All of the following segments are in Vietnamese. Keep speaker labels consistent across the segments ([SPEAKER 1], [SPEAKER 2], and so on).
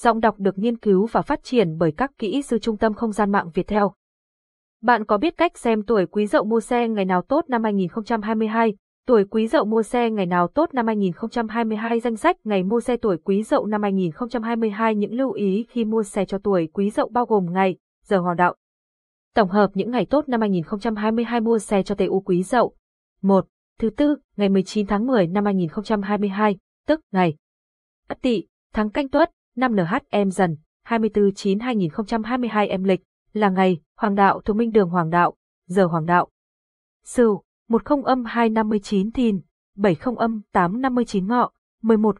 [SPEAKER 1] Giọng đọc được nghiên cứu và phát triển bởi các kỹ sư Trung tâm Không gian mạng Việt Theo. Bạn có biết cách xem tuổi quý dậu mua xe ngày nào tốt năm 2022? Tuổi quý dậu mua xe ngày nào tốt năm 2022 danh sách ngày mua xe tuổi quý dậu năm 2022 những lưu ý khi mua xe cho tuổi quý dậu bao gồm ngày, giờ hoàng đạo. Tổng hợp những ngày tốt năm 2022 mua xe cho TU quý dậu. 1. Thứ tư, ngày 19 tháng 10 năm 2022, tức ngày Ất Tỵ, tháng Canh Tuất, năm NHM dần, 24-9-2022 em lịch, là ngày, Hoàng đạo thuộc Minh Đường Hoàng đạo, giờ Hoàng đạo. Sửu, 10 âm 259 thìn, 70 âm 859 ngọ, 11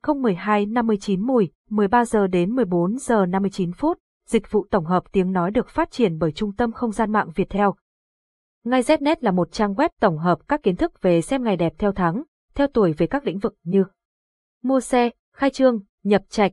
[SPEAKER 1] 59 mùi, 13 giờ đến 14 giờ 59 phút, dịch vụ tổng hợp tiếng nói được phát triển bởi Trung tâm Không gian mạng Việt Theo. Ngay Znet là một trang web tổng hợp các kiến thức về xem ngày đẹp theo tháng, theo tuổi về các lĩnh vực như mua xe, khai trương, nhập trạch,